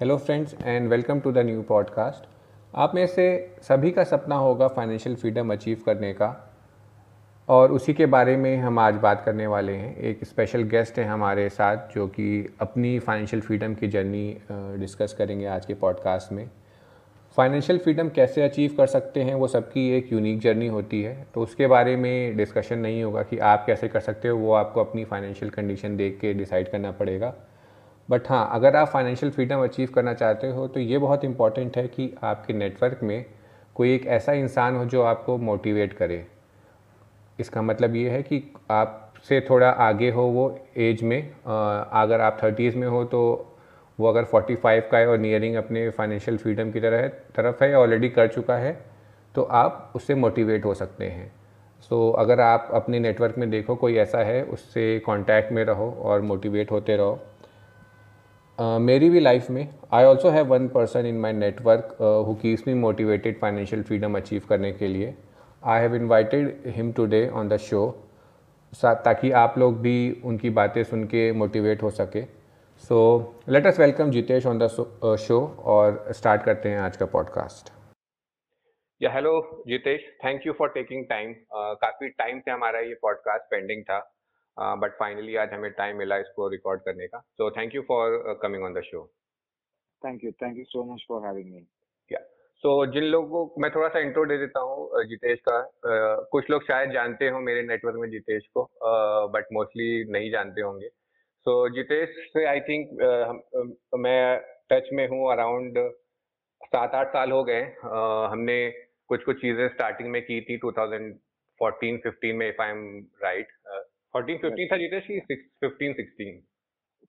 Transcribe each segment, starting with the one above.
Hello friends and welcome to the new podcast आप में से सभी का सपना होगा फाइनेंशियल फ्रीडम अचीव करने का। और उसी के बारे में हम आज बात करने वाले हैं। एक स्पेशल गेस्ट है हमारे साथ जो कि अपनी फाइनेंशियल फ्रीडम की जर्नी डिस्कस करेंगे आज के पॉडकास्ट में। फाइनेंशियल फ्रीडम कैसे अचीव कर सकते हैं वो सबकी एक यूनिक जर्नी होती है। तो उसके बारे में डिस्कशन नहीं होगा कि आप कैसे कर सकते हो, वो आपको अपनी फाइनेंशियल कंडीशन देख के डिसाइड करना पड़ेगा। बट हाँ अगर आप फाइनेंशियल फ्रीडम अचीव करना चाहते हो तो ये बहुत इंपॉर्टेंट है कि आपके नेटवर्क में कोई एक ऐसा इंसान हो जो आपको मोटिवेट करे। इसका मतलब ये है कि आपसे थोड़ा आगे हो वो एज में। अगर आप थर्टीज़ में हो तो वो अगर 45 का है और नियरिंग अपने फाइनेंशियल फ्रीडम की तरह तरफ़ है ऑलरेडी कर चुका है तो आप उससे मोटिवेट हो सकते हैं। सो so, अगर आप अपने नेटवर्क में देखो कोई ऐसा है उससे कांटेक्ट में रहो और मोटिवेट होते रहो। मेरी भी लाइफ में I also have one person in my network who keeps me motivated financial freedom achieve करने के लिए। I have invited him today on the show ताकि आप लोग भी उनकी बातें सुन के मोटिवेट हो सके। So let us welcome Jitesh on the show और स्टार्ट करते हैं आज का पॉडकास्ट या hello Jitesh thank you for taking time काफ़ी टाइम से हमारा ये पॉडकास्ट पेंडिंग था। बट uh, फाइनली आज हमें टाइम मिला इसको रिकॉर्ड करने का। So thank you for coming on the show thank you thank you so much for having me so जिन लोगों को मैं थोड़ा सा इंट्रो दे देता हूँ जितेश का। Uh, कुछ लोग शायद जानते हो मेरे नेटवर्क में जितेश को बट uh, मोस्टली नहीं जानते होंगे। सो so, जितेश से आई थिंक uh, मैं टच में हूँ अराउंड सात आठ साल हो गए। Uh, हमने कुछ कुछ चीज़ें स्टार्टिंग में की थी 2014 15 में if I am right fourteen fifteen था जितेश की फिफ्टीन सिक्सटीन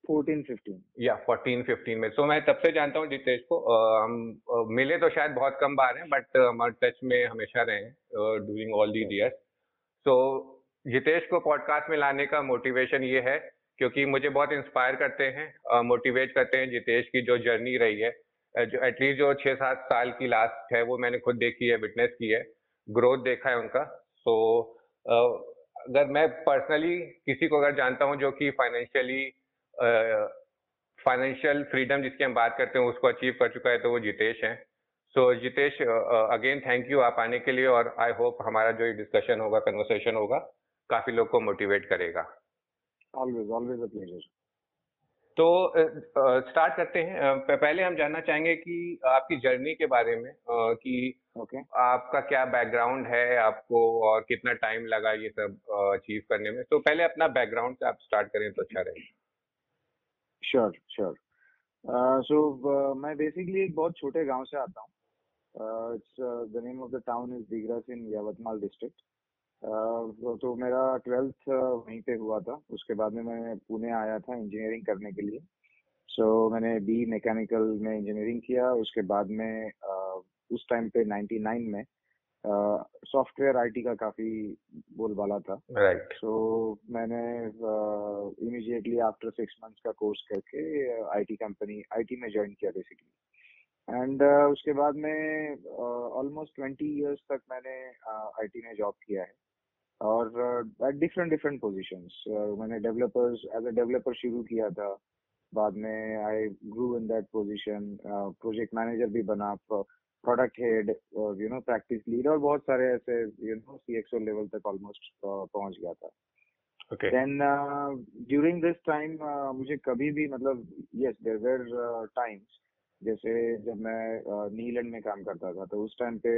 फोर्टीन फिफ्टीन या फोर्टीन फिफ्टीन में। सो so, मैं तब से जानता हूँ जितेश को हम मिले तो शायद बहुत कम बार हैं बट हमारे टच में हमेशा रहे doing all the dears so Jitesh को पॉडकास्ट में लाने का मोटिवेशन ये है क्योंकि मुझे बहुत इंस्पायर करते हैं मोटिवेट करते हैं जितेश की जो जर्नी रही है जो एटलीस्ट जो छः सात साल की लास्ट है वो मैंने खुद देखी है विटनेस की है ग्रोथ देखा है उनका। सो so, अगर मैं पर्सनली किसी को अगर जानता हूँ जो कि फाइनेंशियली फाइनेंशियल फ्रीडम जिसकी हम बात करते हैं उसको अचीव कर चुका है तो वो जितेश है। So so, Jitesh again thank you आप आने के लिए और आई होप हमारा जो डिस्कशन होगा कन्वर्सेशन होगा काफ़ी लोग को मोटिवेट करेगा। ऑलवेज ऑलवेज अ प्लेजर तो स्टार्ट करते हैं। पहले हम जानना चाहेंगे कि आपकी जर्नी के बारे में कि okay. आपका क्या बैकग्राउंड है आपको और कितना टाइम लगा ये सब अचीव करने में। तो पहले अपना बैकग्राउंड से आप स्टार्ट करें तो अच्छा रहेगा श्योर श्योर सो मैं बेसिकली एक बहुत छोटे गाँव से आता हूँ। It's the name of the town is Digras in Yavatmal district तो मेरा ट्वेल्थ वहीं पे हुआ था। उसके बाद में मैं पुणे आया था इंजीनियरिंग करने के लिए। सो so, मैंने बी मैकेनिकल में इंजीनियरिंग किया। उसके बाद में उस टाइम पे 99 में सॉफ्टवेयर uh, आईटी का काफ़ी बोलबाला था। Right right. सो so, मैंने इमीडिएटली आफ्टर सिक्स मंथ्स का कोर्स करके आईटी कंपनी आईटी में ज्वाइन किया बेसिकली एंड uh, उसके बाद में ऑलमोस्ट ट्वेंटी इयर्स तक मैंने आईटी uh, में जॉब किया है। और डिफरेंट डिफरेंट पोजीशंस मैंने डेवलपर्स एज अ डेवलपर शुरू किया था। बाद में I grew in that position project manager भी बना product head you know practice leader और बहुत सारे ऐसे यू नो सीएक्सओ लेवल तक ऑलमोस्ट पहुँच गया था। देन ड्यूरिंग दिस टाइम मुझे कभी भी मतलब यस देयर वेर टाइम्स जैसे जब मैं नीलैंड uh, में काम करता था तो उस टाइम पे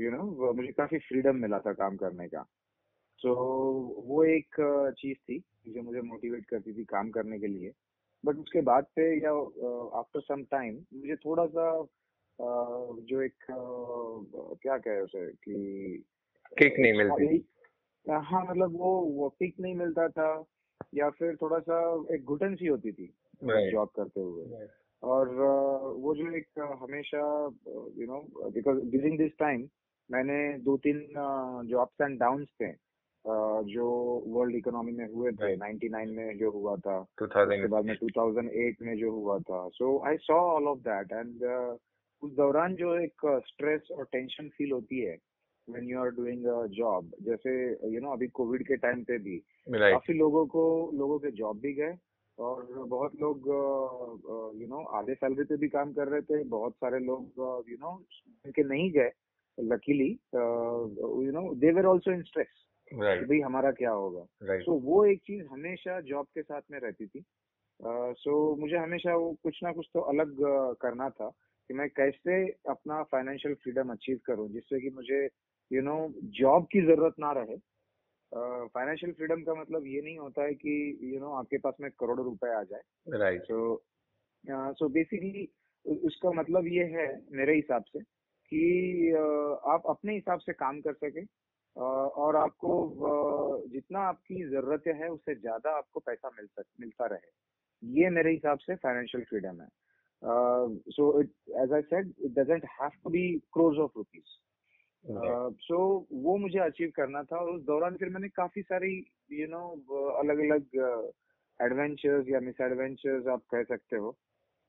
यू नो मुझे काफ़ी फ्रीडम मिला था काम करने का। सो so, वो एक चीज़ थी जो मुझे मोटिवेट करती थी काम करने के लिए। बट उसके बाद पे या आफ्टर सम टाइम मुझे थोड़ा सा जो एक क्या कहे उसे कि किक नहीं मिलती। हाँ मतलब वो वो किक नहीं मिलता था या फिर थोड़ा सा एक घुटन सी होती थी जॉब करते हुए। Right. और वो जो एक हमेशा you know because during this time मैंने दो तीन जो अप्स एंड डाउन थे जो वर्ल्ड इकोनॉमी में हुए थे right. 99 में जो हुआ था उसके बाद में 2008 में जो हुआ था so I saw all of that and उस दौरान जो एक स्ट्रेस और टेंशन फील होती है when you are doing a job जैसे यू you नो know, अभी कोविड के टाइम पे भी right. काफ़ी लोगों को लोगों के जॉब भी गए और बहुत लोग यू नो आधे सैलरी पे भी काम कर रहे थे बहुत सारे लोग यू नो इनके नहीं गए luckily you know they were also in stress भाई हमारा क्या होगा। सो right. so, वो एक चीज़ हमेशा जॉब के साथ में रहती थी। सो uh, so, मुझे हमेशा वो कुछ ना कुछ तो अलग uh, करना था कि मैं कैसे अपना फाइनेंशियल फ्रीडम अचीव करूँ जिससे कि मुझे यू नो जॉब की ज़रूरत ना रहे फाइनेंशियल uh, फ्रीडम का मतलब ये नहीं होता है कि यू you नो know, आपके पास में करोड़ों रुपए आ जाए। राइट सो सो बेसिकली उसका मतलब ये है मेरे हिसाब से कि uh, आप अपने हिसाब से काम कर सके uh, और आपको uh, जितना आपकी ज़रूरत है उससे ज़्यादा आपको पैसा मिल सक मिलता रहे। ये मेरे हिसाब से फाइनेंशियल फ्रीडम है। So it as I said it doesn't have to be crores of rupees so वो मुझे अचीव करना था और उस दौरान फिर मैंने काफ़ी सारी यू नो अलग अलग एडवेंचर्स या मिस एडवेंचर्स आप कह सकते हो।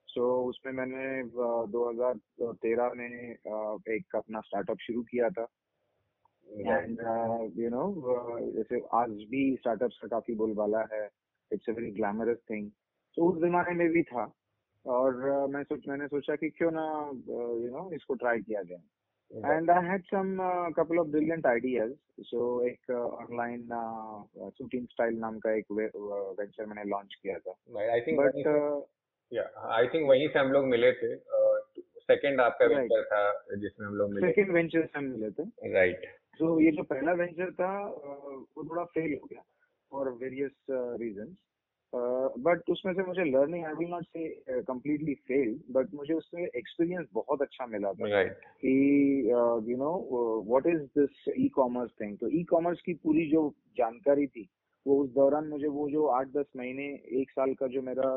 सो so, उसमें मैंने uh, 2013 में uh, एक अपना स्टार्टअप शुरू किया था। एंड यू नो जैसे आज भी स्टार्टअप्स का काफ़ी बोलबाला है। It's a very glamorous thing तो उस जमाने में भी था। और uh, मैं सोच मैंने सोचा कि क्यों ना you uh, know you know, इसको ट्राई किया जाए। And I had some uh, couple of brilliant ideas. So एक ऑनलाइन शूटिंग स्टाइल नाम का एक वेंचर मैंने लॉन्च किया था। आई थिंक बट या आई थिंक वहीं से हम लोग मिले थे सेकंड आपका वेंचर था जिसमें हम लोग मिले। सेकंड वेंचर से हम मिले थे। राइट सो ये जो पहला वेंचर था वो थोड़ा फेल हो गया for various reasons but uh, उसमें से मुझे learning I will not say completely fail but मुझे उससे एक्सपीरियंस बहुत अच्छा मिला था right. कि you know what is this e commerce thing तो ई कॉमर्स की पूरी जो जानकारी थी वो उस दौरान मुझे वो जो आठ दस महीने एक साल का जो मेरा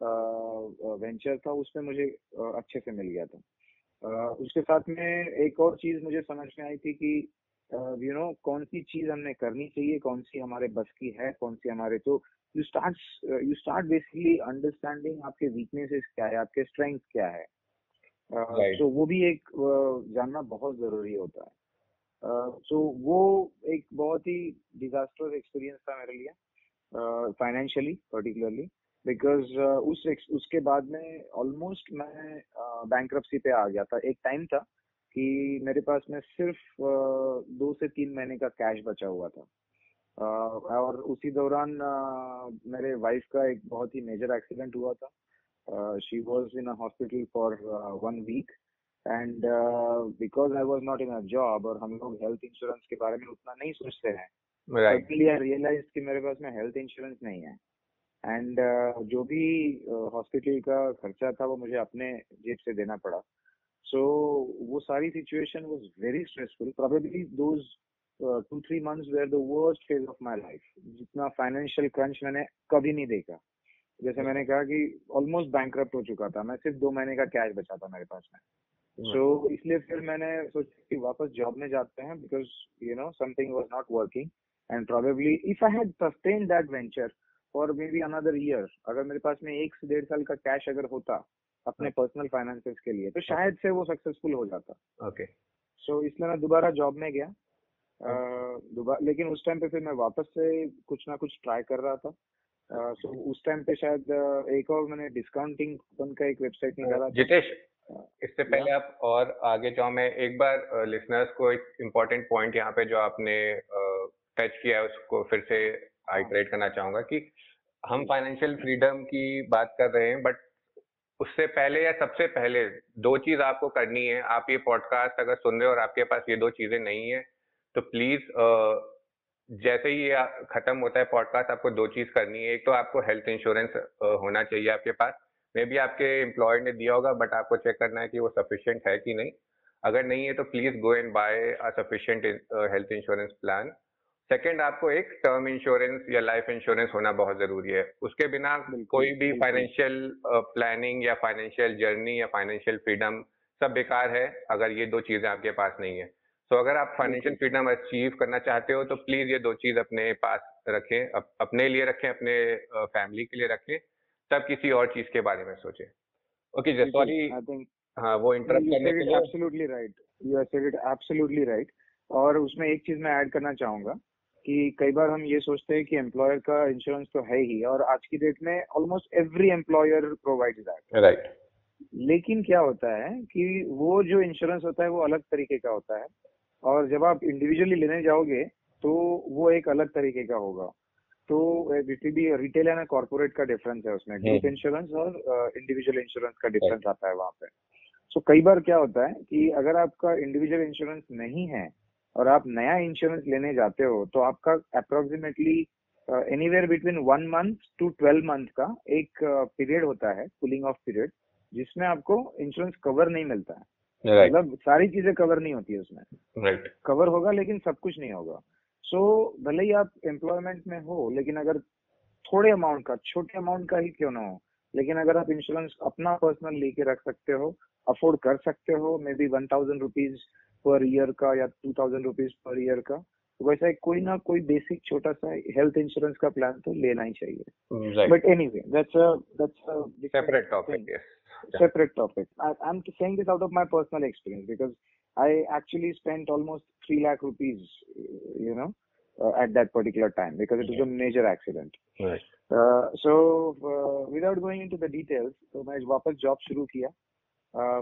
वेंचर uh, था उसमें मुझे uh, अच्छे से मिल गया था uh, उसके साथ में एक और चीज़ मुझे समझ में आई थी कि यू नो कौन सी चीज़ हमने करनी चाहिए कौन सी हमारे बस की है कौन सी हमारे तो you start you start basically understanding आपके वीकनेसेस क्या है आपके स्ट्रेंथ क्या है। तो uh, right. so वो भी एक uh, जानना बहुत ज़रूरी होता है। सो uh, so वो एक बहुत ही डिजास्टर एक्सपीरियंस था मेरे लिए फाइनेंशियली पर्टिकुलरली बिकॉज़ उस उसके बाद में ऑलमोस्ट मैं बैंक पे आ गया था। एक टाइम था कि मेरे पास में सिर्फ़ दो से तीन महीने का कैश बचा हुआ था। और उसी दौरान मेरे वाइफ का एक बहुत ही मेजर एक्सीडेंट हुआ था। She was in hospital for one week and because I was not in a job और हम लोग हेल्थ इंश्योरेंस के बारे में उतना नहीं सोचते हैं आई रियलाइज़ कि मेरे पास में हेल्थ इंश्योरेंस नहीं है। एंड uh, जो भी हॉस्पिटल uh, का खर्चा था वो मुझे अपने जेब से देना पड़ा। सो so, वो सारी situation was very stressful probably those two three months were the worst phase of my life जितना फाइनेंशियल क्रंच मैंने कभी नहीं देखा। जैसे मैंने कहा कि ऑलमोस्ट बैंक हो चुका था। मैं सिर्फ़ दो महीने का कैश बचा था मेरे पास में। सो so, इसलिए फिर मैंने सोचा कि वापस जॉब में जाते हैं because you know something was not working and probably if I had sustain that venture for maybe another year अगर मेरे पास में एक से डेढ़ साल का कैश अगर होता अपने पर्सनल। फाइनेंसेस के लिए तो शायद से वो सक्सेसफुल हो जाता। Okay okay. सो so, इसलिए मैं दोबारा जॉब में गया। दोबारा लेकिन उस टाइम पे फिर मैं वापस से कुछ ना कुछ ट्राई कर रहा था। सो उस टाइम पे शायद एक और मैंने डिस्काउंटिंग कूपन का एक वेबसाइट निकाला जितेश इससे पहले आप और आगे जाओ मैं एक बार लिसनर्स को एक इम्पोर्टेंट पॉइंट यहाँ पे जो आपने टच किया है उसको फिर से हाइड्रेट हाँ। करना चाहूँगा कि हम फाइनेंशियल फ्रीडम की बात कर रहे हैं बट उससे पहले या सबसे पहले दो चीज़ आपको करनी है। आप ये पॉडकास्ट अगर सुन रहे हो और आपके पास ये दो चीज़ें नहीं है तो प्लीज़ जैसे ही ये खत्म होता है पॉडकास्ट आपको दो चीज़ करनी है। एक तो आपको हेल्थ इंश्योरेंस होना चाहिए आपके पास। मे बी आपके एम्प्लॉयर ने दिया होगा बट आपको चेक करना है कि वो सफिशियंट है कि नहीं। अगर नहीं है तो please go and buy a sufficient health insurance plan second आपको एक टर्म इंश्योरेंस या लाइफ इंश्योरेंस होना बहुत ज़रूरी है। उसके बिना कोई भी फाइनेंशियल प्लानिंग या फाइनेंशियल जर्नी या फाइनेंशियल फ्रीडम सब बेकार है अगर ये दो चीज़ें आपके पास नहीं है। तो अगर आप फाइनेंशियल फ्रीडम अचीव करना चाहते हो तो प्लीज़ ये दो चीज़ अपने पास रखें अप, अपने लिए रखें अपने फैमिली के लिए रखें तब किसी और चीज़ के बारे में सोचें। ओके जस्ट सॉरी हाँ वो इंटरप्ट करने के लिए absolutely right you have said it absolutely right और उसमें एक चीज़ मैं ऐड करना चाहूँगा कि कई बार हम ये सोचते हैं कि एम्प्लॉयर का इंश्योरेंस तो है ही और आज की डेट में almost every employer provide that right लेकिन क्या होता है कि वो जो इंश्योरेंस होता है वो अलग तरीके का होता है। और जब आप इंडिविजुअली लेने जाओगे तो वो एक अलग तरीके का होगा। तो भी रिटेल एंड कॉर्पोरेट का डिफरेंस है उसमें। ग्रुप इंश्योरेंस और इंडिविजुअल इंश्योरेंस का डिफरेंस आता है वहाँ पे। सो so, कई बार क्या होता है कि अगर आपका इंडिविजुअल इंश्योरेंस नहीं है और आप नया इंश्योरेंस लेने जाते हो तो आपका approximately anywhere between one month to twelve month का एक पीरियड uh, होता है कूलिंग ऑफ़ पीरियड जिसमें आपको इंश्योरेंस कवर नहीं मिलता है. मतलब सारी चीज़ें कवर नहीं होती है उसमें। Right right. कवर होगा लेकिन सब कुछ नहीं होगा। सो so, भले ही आप एम्प्लॉयमेंट में हो लेकिन अगर थोड़े अमाउंट का छोटे अमाउंट का ही क्यों ना हो लेकिन अगर आप इंश्योरेंस अपना पर्सनल लेके रख सकते हो अफोर्ड कर सकते हो maybe one thousand rupees per year का या two thousand rupees per year का तो वैसा कोई ना कोई बेसिक छोटा सा हेल्थ इंश्योरेंस का प्लान तो लेना ही चाहिए but anyway separate topic topic. I, I'm saying this out of my personal experience because I actually spent almost three lakh rupees, you know, uh, at that particular time because it was a major accident. Right. Uh, so uh, without going into the details, तो मैं वापस job शुरू किया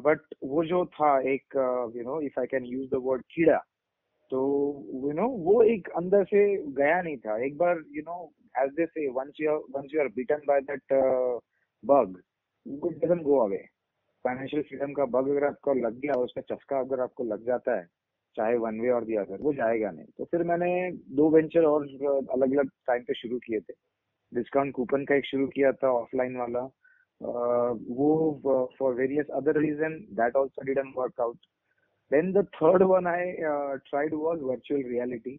but uh, वो जो था एक you know if I can use the word कीड़ा तो यू नो वो एक अंदर से गया नहीं था। एक बार you know as they say once you once you are bitten by that bug it doesn't go away financial freedom का बग अगर आपको लग गया उसका चस्का अगर आपको लग जाता है चाहे वन वे और दिया अदर वो जाएगा नहीं। तो फिर मैंने दो वेंचर और अलग अलग टाइम पे शुरू किए थे। डिस्काउंट कूपन का एक शुरू किया था ऑफलाइन वाला। Uh, वो for various other reason that also didn't work out. Then the third one I uh, tried was virtual reality,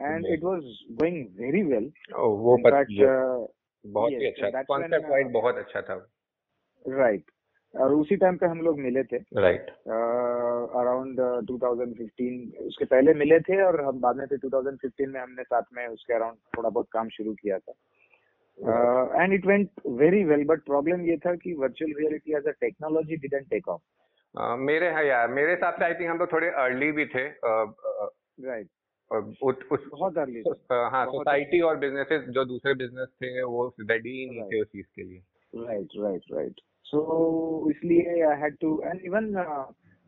and it was going very well. Oh, वो In fact, uh, बहुत ही अच्छा। uh, wise बहुत अच्छा था right. और उसी time पे हम लोग मिले थे। राइट अराउंड 2015 उसके पहले मिले थे और हम बाद में फिर 2015 में हमने साथ में उसके अराउंड थोड़ा बहुत काम शुरू किया था। And it went very well but problem ये था कि virtual reality as a technology didn't take off मेरे हाँ यार मेरे हिसाब से आई थिंक हम लोग थोड़े अर्ली भी थे राइट उस, उस बहुत अर्ली हाँ सोसाइटी और बिजनेसेस जो दूसरे बिज़नेस थे वो रेडी ही नहीं थे उस चीज़ के लिए। राइट राइट राइट सो इसलिए I had to and even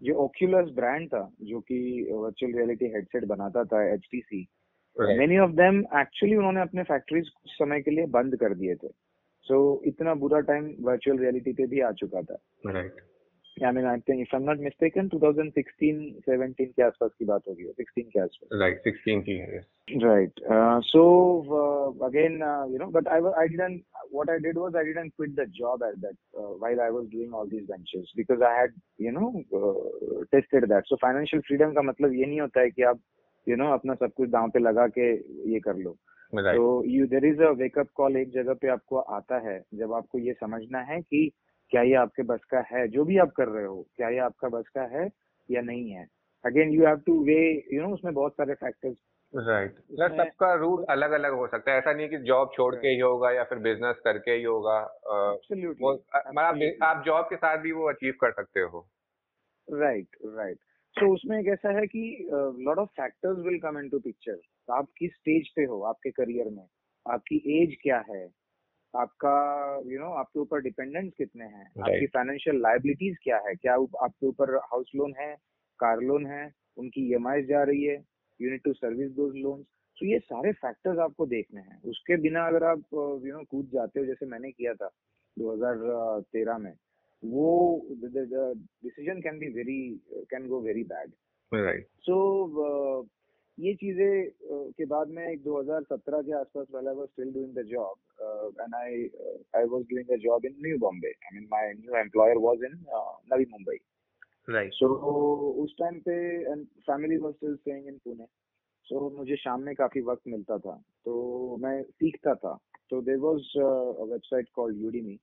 जो ओक्यूलस ब्रांड था जो कि वर्चुअल रियलिटी हेडसेट बनाता था HTC many of them actually उन्होंने अपने फैक्ट्रीज कुछ समय के लिए बंद कर दिए थे। सो so, इतना बुरा टाइम वर्चुअल रियलिटी पे भी आ चुका था। Right I mean I think if I am not mistaken 2016 17 के आसपास की बात होगी 16 के आसपास. राइट 16 की right so again you know but I I didn't what I did was I didn't quit the job at that while I was doing all these ventures because I had you know tested that so financial freedom का मतलब ये नहीं होता है कि आप you know अपना सब कुछ दांव पे लगा के ये कर लो. तो you there is a wake up call एक जगह पे आपको आता है जब आपको ये समझना है कि क्या ये आपके बस का है? जो भी आप कर रहे हो क्या ये आपका बस का है या नहीं है? Again you have to weigh you know उसमें बहुत सारे फैक्टर्स राइट right. सबका रूट अलग अलग हो सकता है। ऐसा नहीं कि जॉब छोड़ right. के ही होगा या फिर बिज़नेस करके ही होगा। मतलब आप जॉब के साथ भी वो अचीव कर सकते हो। राइट राइट सो उसमें एक ऐसा है कि lot of factors will come into picture आप किस स्टेज पे हो आपके करियर में? आपकी एज क्या है? आपका यू you नो know, आपके ऊपर डिपेंडेंट्स कितने हैं? Right. आपकी फाइनेंशियल लाइबिलिटीज क्या है? क्या आपके ऊपर हाउस लोन है कार लोन है उनकी ईएमआई जा रही है you need to service those loan तो ये सारे फैक्टर्स आपको देखने हैं। उसके बिना अगर आप यू नो कूद जाते हो जैसे मैंने किया था 2013 में वो decision can be very can go very bad right so ये चीज़ें uh, के बाद में एक 2017 के आसपास वाला was still doing the job and I I was doing a job in new Bombay I mean my new employer was in Navi Mumbai right so उस टाइम पे and family was still staying in Pune so मुझे शाम में काफ़ी वक्त मिलता था। तो मैं सीखता था। तो there was website called Udemy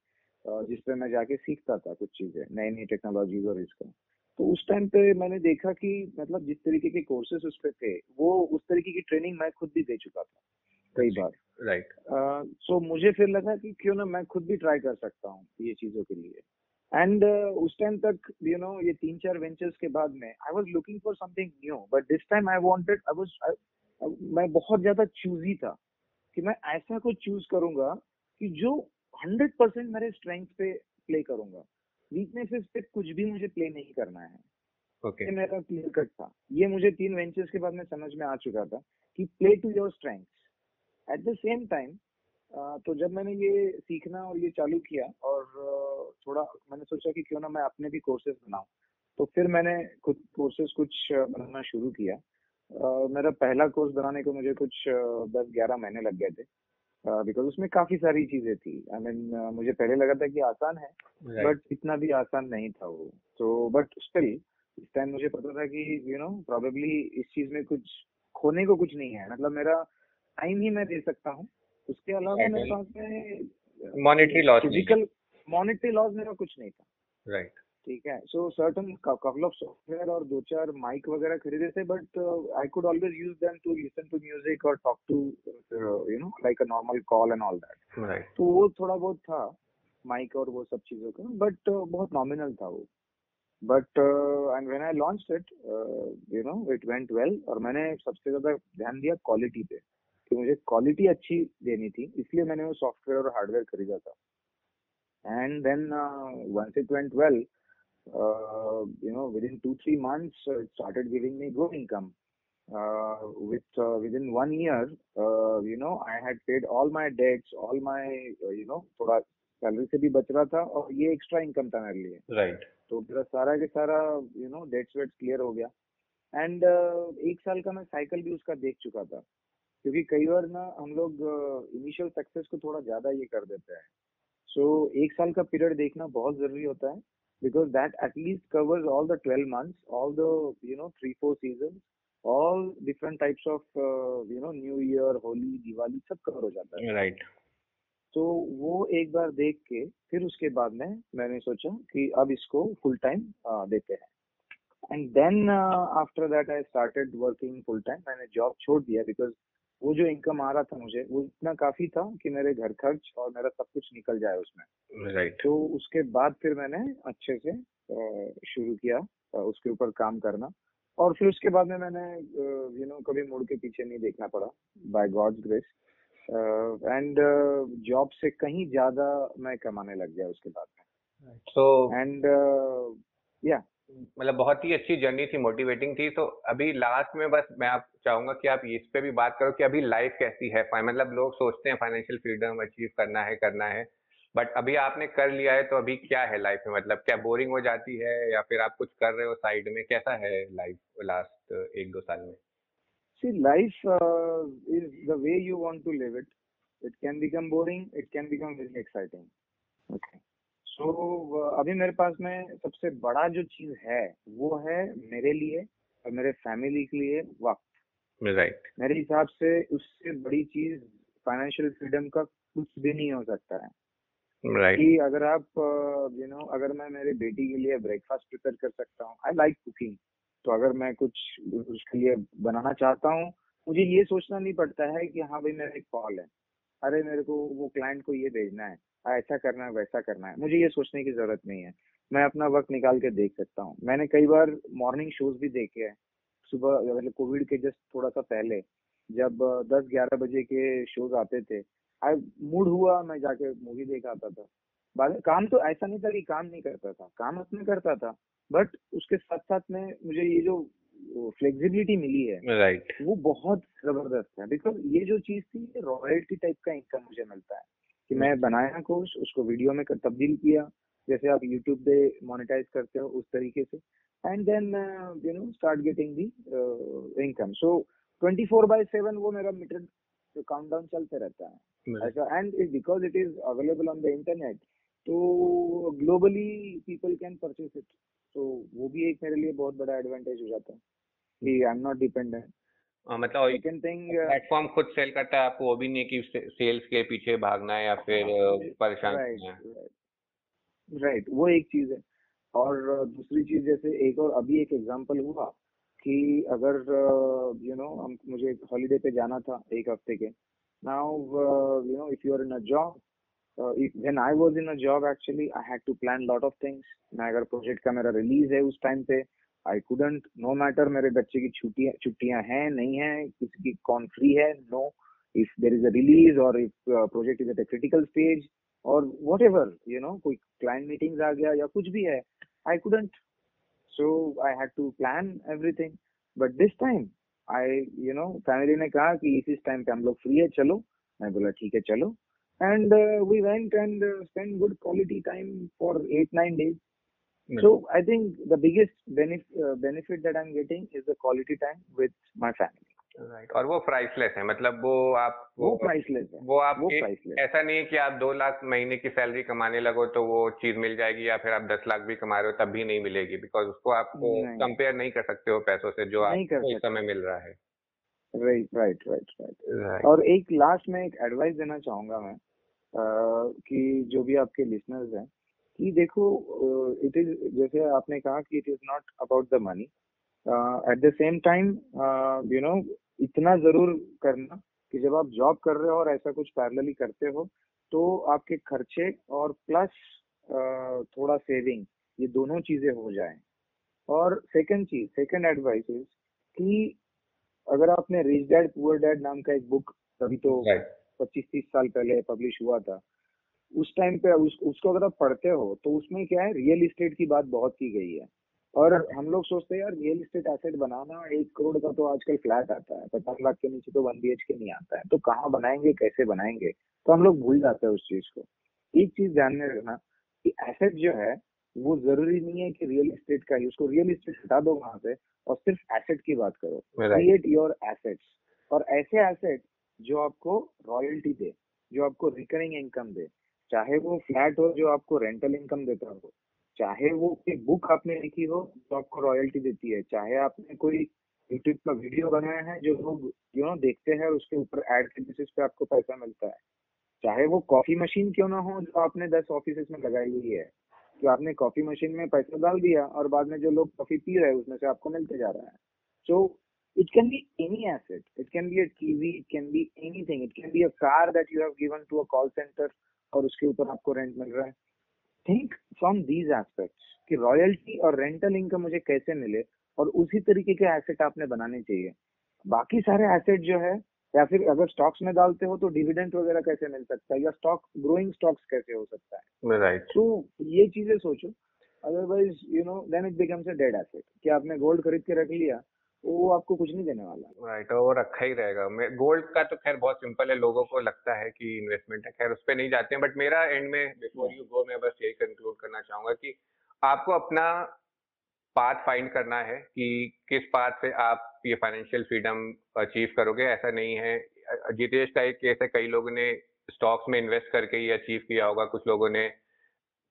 जिसपे मैं जाके सीखता था कुछ चीज़ें नई नई टेक्नोलॉजीज़ और इसका। तो उस टाइम पे मैंने देखा कि मतलब जिस तरीके के कोर्सेज उस पे थे वो उस तरीके की ट्रेनिंग मैं खुद भी दे चुका था। कई बार। राइट सो मुझे फिर लगा कि क्यों ना मैं खुद भी ट्राई कर सकता हूँ ये चीज़ों के लिए। एंड uh, उस टाइम तक यू you नो know, ये तीन चार वेंचर्स के बाद में I was looking for something new but this time I wanted I was मैं बहुत ज़्यादा चूजी था कि मैं ऐसा कुछ चूज़ करूँगा कि जो हंड्रेड परसेंट मेरे स्ट्रेंथ पे प्ले करूँगा। वीकनेसेस पे कुछ भी मुझे प्ले नहीं करना है। ओके ये मेरा क्लियर कट था। ये मुझे तीन वेंचर्स के बाद में समझ में आ चुका था कि play to your strength at the same time तो जब मैंने ये सीखना और ये चालू किया और थोड़ा मैंने सोचा कि क्यों ना मैं अपने भी कोर्सेज बनाऊँ तो फिर मैंने कुछ कोर्सेज कुछ बनाना शुरू किया। अ, मेरा पहला कोर्स बनाने को मुझे कुछ दस ग्यारह महीने लग गए थे। बिकॉज़ उसमें काफ़ी सारी चीज़ें थी। आई I मीन mean, मुझे पहले लगा था कि आसान है बट इतना भी आसान नहीं था वो। तो बट स्टिल इस टाइम मुझे पता था कि यू नो प्रोबेबली इस चीज़ में कुछ खोने को कुछ नहीं है। मतलब मेरा टाइम ही मैं दे सकता हूँ। उसके अलावा मेरे पास में monetary loss physical monetary loss मेरा कुछ नहीं था। राइट ठीक है so certain couple of software और दो चार माइक वगैरह खरीदे थे but I could always use them to listen to music और talk to you know like a normal call and all that तो वो थोड़ा बहुत था माइक और वो सब चीज़ों का बट बहुत नॉमिनल था वो। But and when I launch it you know it went well और मैंने सबसे ज़्यादा ध्यान दिया क्वालिटी पे। कि मुझे क्वालिटी अच्छी देनी थी इसलिए मैंने वो सॉफ्टवेयर और हार्डवेयर खरीदा था। And then once it went well know within two three months uh, it started giving me good income. Uh, with uh, within one year uh, you know i had paid all my debts all my uh, you know थोड़ा salary से भी बच रहा था और ये extra income था मेरे लिए। राइट तो मेरा सारा के सारा यू नो डेट्स वेट्स क्लियर हो गया। एंड एक साल का मैं साइकिल भी उसका देख चुका था। क्योंकि कई बार ना हम लोग इनिशियल सक्सेस को थोड़ा ज़्यादा ये कर देते हैं। सो so, एक साल का पीरियड देखना बहुत ज़रूरी होता है because that at least covers all the 12 months, all the, you know, three, four seasons, all different types of, uh, you know, New Year, Holi, Diwali, सब कवर हो जाता है। Right right. तो वो एक बार देख के फिर उसके बाद में मैंने सोचा कि अब इसको फुल टाइम देते हैं। And then after that I started working full time मैंने जॉब छोड़ दिया बिकॉज़ वो जो इनकम आ रहा था मुझे वो इतना काफ़ी था कि मेरे घर खर्च और मेरा सब कुछ निकल जाए उसमें। राइट तो उसके बाद फिर मैंने अच्छे से शुरू किया उसके ऊपर काम करना। और फिर उसके बाद में मैंने यू नो कभी मुड़ के पीछे नहीं देखना पड़ा by God's grace and job से कहीं ज़्यादा मैं कमाने लग गया उसके बाद में। तो एंड या मतलब बहुत ही अच्छी जर्नी थी मोटिवेटिंग थी। तो अभी लास्ट में बस मैं आप चाहूँगा कि आप इस पे भी बात करो कि अभी लाइफ कैसी है मतलब लोग सोचते हैं फाइनेंशियल फ्रीडम अचीव करना है करना है बट अभी आपने कर लिया है तो अभी क्या है लाइफ में मतलब क्या बोरिंग हो जाती है या फिर आप कुछ कर रहे हो साइड में कैसा है लाइफ लास्ट एक दो साल में See, life uh, is the way you want to live it. It can become boring. It can become very exciting. Uh, अभी मेरे पास में सबसे बड़ा जो चीज़ है वो है मेरे लिए और मेरे फैमिली के लिए वक्त राइट मेरे हिसाब से उससे बड़ी चीज़ फाइनेंशियल फ्रीडम का कुछ भी नहीं हो सकता है। राइट कि अगर आप यू नो अगर मैं मेरे बेटी के लिए ब्रेकफास्ट प्रिपेयर कर सकता हूँ आई लाइक कुकिंग तो अगर मैं कुछ उसके लिए बनाना चाहता हूँ मुझे ये सोचना नहीं पड़ता है कि हाँ भाई मेरा एक कॉल है। अरे मेरे को वो क्लाइंट को ये भेजना है हाँ, ऐसा करना है वैसा करना है। मुझे ये सोचने की ज़रूरत नहीं है। मैं अपना वक्त निकाल के देख सकता हूँ। मैंने कई बार मॉर्निंग शोज़ भी देखे हैं। सुबह मतलब कोविड के जस्ट थोड़ा सा पहले जब दस ग्यारह बजे के शोज़ आते थे आई मूड हुआ मैं जाके मूवी देख आता था बाद में काम तो ऐसा नहीं था कि काम नहीं करता था काम अपने करता था बट उसके साथ साथ में मुझे ये जो फ्लेक्सिबिलिटी मिली है राइट right. वो बहुत ज़बरदस्त है बिकॉज़ ये जो चीज़ थी रॉयल्टी टाइप का इनकम मुझे मिलता है कि मैं बनाया कोर्स उसको वीडियो में तब्दील किया जैसे आप यूट्यूब पे मोनेटाइज करते हो उस तरीके से and then you know start getting the income so 24 four by seven वो मेरा मीटर काउंटडाउन चलते रहता है। ऐसा and because it is available on the internet तो globally people can purchase it तो वो भी एक मेरे लिए बहुत बड़ा एडवांटेज हो जाता है कि आई एम नॉट डिपेंडेंट हाँ, मतलब सेकंड थिंग प्लेटफॉर्म खुद सेल करता है आपको वो भी नहीं कि सेल्स के पीछे भागना है या फिर अ, परेशान राइट है। राइट वो एक चीज़ है। और दूसरी चीज़ जैसे एक और अभी एक एग्जांपल हुआ कि अगर यू नो हम, मुझे हॉलीडे पे जाना था एक हफ़्ते के। Now you know if you are in a job when I was in a job actually I had to plan lot of things मैं अगर प्रोजेक्ट का मेरा रिलीज़ है उस टाइम पे आई कुडंट नो मैटर मेरे बच्चे की छुट्टियाँ छुट्टियाँ हैं, नहीं है, किसी की कौन फ्री है no if there is a release और if project is at critical stage और वट एवर यू नो कोई क्लाइंट मीटिंग्स आ गया या कुछ भी है I couldn't so I had to plan everything but this time I you know family ने कहा कि इस टाइम पे हम लोग फ्री है चलो मैं बोला ठीक है चलो and uh, we went and uh, spent good quality time for eight nine days mm-hmm. so i think the biggest benefit uh, benefit that i'm getting is the quality right और वो priceless है मतलब वो आप वो priceless है। वो आप वो एक, ऐसा नहीं है कि आप दो लाख महीने की सैलरी कमाने लगो तो वो चीज़ मिल जाएगी या फिर आप दस लाख भी कमा रहे हो तब भी नहीं मिलेगी बिकॉज़ उसको आपको कंपेयर नहीं। कर सकते हो पैसों से जो आपको इस समय मिल रहा है। राइट राइट राइट राइट और एक लास्ट में एक एडवाइस देना चाहूँगा मैं कि जो भी आपके लिसनर्स हैं कि देखो इट इज़ जैसे आपने कहा कि it is not about the money at the same time you know इतना ज़रूर करना कि जब आप जॉब कर रहे हो और ऐसा कुछ पैरेलली करते हो तो आपके खर्चे और प्लस थोड़ा सेविंग ये दोनों चीज़ें हो जाए। और सेकंड चीज़ सेकंड एडवाइस इज़ कि अगर आपने रिच डैड पुअर डैड नाम का एक बुक अभी तो पच्चीस तीस साल पहले पब्लिश हुआ था उस टाइम पे उस, उसको अगर आप पढ़ते हो तो उसमें क्या है रियल इस्टेट की बात बहुत की गई है। और हम लोग सोचते हैं यार रियल इस्टेट एसेट बनाना एक करोड़ का तो आजकल फ्लैट आता है पचास लाख के नीचे तो वन बी के नहीं आता है तो कहाँ बनाएँगे कैसे बनाएँगे? तो हम लोग भूल जाते हैं उस चीज़ को। एक चीज़ ध्यान में रखना कि एसेट जो है वो ज़रूरी नहीं है कि रियल इस्टेट का ही उसको रियल इस्टेट हटा दो वहाँ से और सिर्फ़ एसेट की बात करो। क्रिएट योर एसेट्स और ऐसे एसेट जो आपको रॉयल्टी दे जो आपको रिकरिंग इनकम दे चाहे वो फ्लैट हो जो आपको रेंटल इनकम देता हो। चाहे वो कोई बुक आपने लिखी हो, जो आपको रॉयल्टी देती है, चाहे आपने कोई यूट्यूब का वीडियो बनाया है, जो लोग यू नो देखते हैं उसके ऊपर एड के बेसिस पे आपको पैसा मिलता है चाहे वो कॉफ़ी मशीन क्यों ना हो, जो आपने दस ऑफ़िस में लगाई हुई है, कि आपने कॉफ़ी मशीन में पैसा डाल दिया और बाद में जो लोग कॉफ़ी पी रहे हैं, उसमें से आपको मिलते जा रहा है so it can be any asset it can be a TV. It can be anything. It can be a car that you have given to a call center और उसके ऊपर आपको रेंट मिल रहा है थिंक फ्रॉम दीज एस्पेक्ट्स कि royalty और rental income मुझे कैसे मिले और उसी तरीके के एसेट आपने बनाने चाहिए बाकी सारे एसेट जो है या फिर अगर स्टॉक्स में डालते हो तो डिविडेंड वगैरह कैसे मिल सकता है या स्टॉक ग्रोइंग स्टॉक्स कैसे हो सकता है राइट right. तो ये चीज़ें सोचो otherwise you know then it becomes a dead asset कि आपने गोल्ड खरीद के रख लिया वो आपको कुछ नहीं देने वाला। राइट right, वो रखा ही रहेगा। गोल्ड का तो खैर बहुत सिंपल है लोगों को लगता है कि इन्वेस्टमेंट है। खैर उस पर नहीं जाते हैं बट मेरा एंड में बिफोर यू गो मैं बस यही कंक्लूड करना चाहूँगा कि आपको अपना पाथ फाइंड करना है कि किस पाथ से आप ये फाइनेंशियल फ्रीडम अचीव करोगे। ऐसा नहीं है। जितेश का एक केस है कई लोगों ने स्टॉक्स में इन्वेस्ट करके ये अचीव किया होगा। कुछ लोगों ने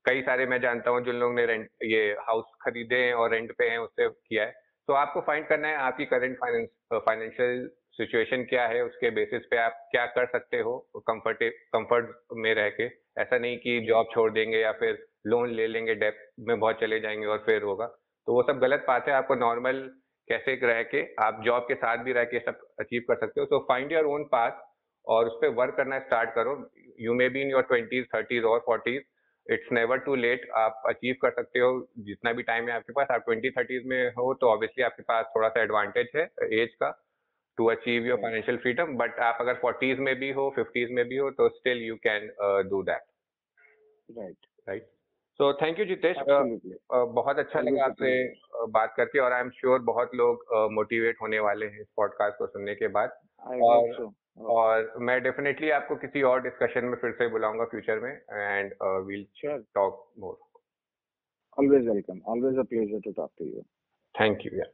कई सारे मैं जानता हूँ जिन लोगों ने रेंट ये हाउस खरीदे हैं और रेंट पे हैं उससे किया है। तो आपको फाइंड करना है आपकी करंट फाइनेंस फाइनेंशियल सिचुएशन क्या है, उसके बेसिस पे आप क्या कर सकते हो कंफर्ट कंफर्ट में रह के। ऐसा नहीं कि जॉब छोड़ देंगे या फिर लोन ले लेंगे डेप में बहुत चले जाएँगे और फिर होगा। तो वो सब गलत बात है, आपको नॉर्मल कैसे रह के, आप जॉब के साथ भी रह के सब अचीव कर सकते हो। तो फाइंड योर ओन पाथ और उस पर वर्क करना स्टार्ट करो। You may be in your twenties thirties और forties it's never too late आप अचीव कर सकते हो जितना भी टाइम है आपके पास। आप ट्वेंटी थर्टीज में हो तो ऑब्वियसली आपके पास थोड़ा सा एडवांटेज है एज का to achieve your financial freedom but आप अगर फोर्टीज में भी हो फिफ्टीज में भी हो तो still you can do that right right so thank you Jitesh बहुत अच्छा लगा आपसे uh, बात करके और आई एम श्योर बहुत लोग मोटिवेट uh, होने वाले हैं इस पॉडकास्ट को सुनने के बाद। और और मैं डेफिनेटली आपको किसी और डिस्कशन में फिर से बुलाऊँगा फ्यूचर में and we'll talk more always welcome always a pleasure to talk to you thank you yeah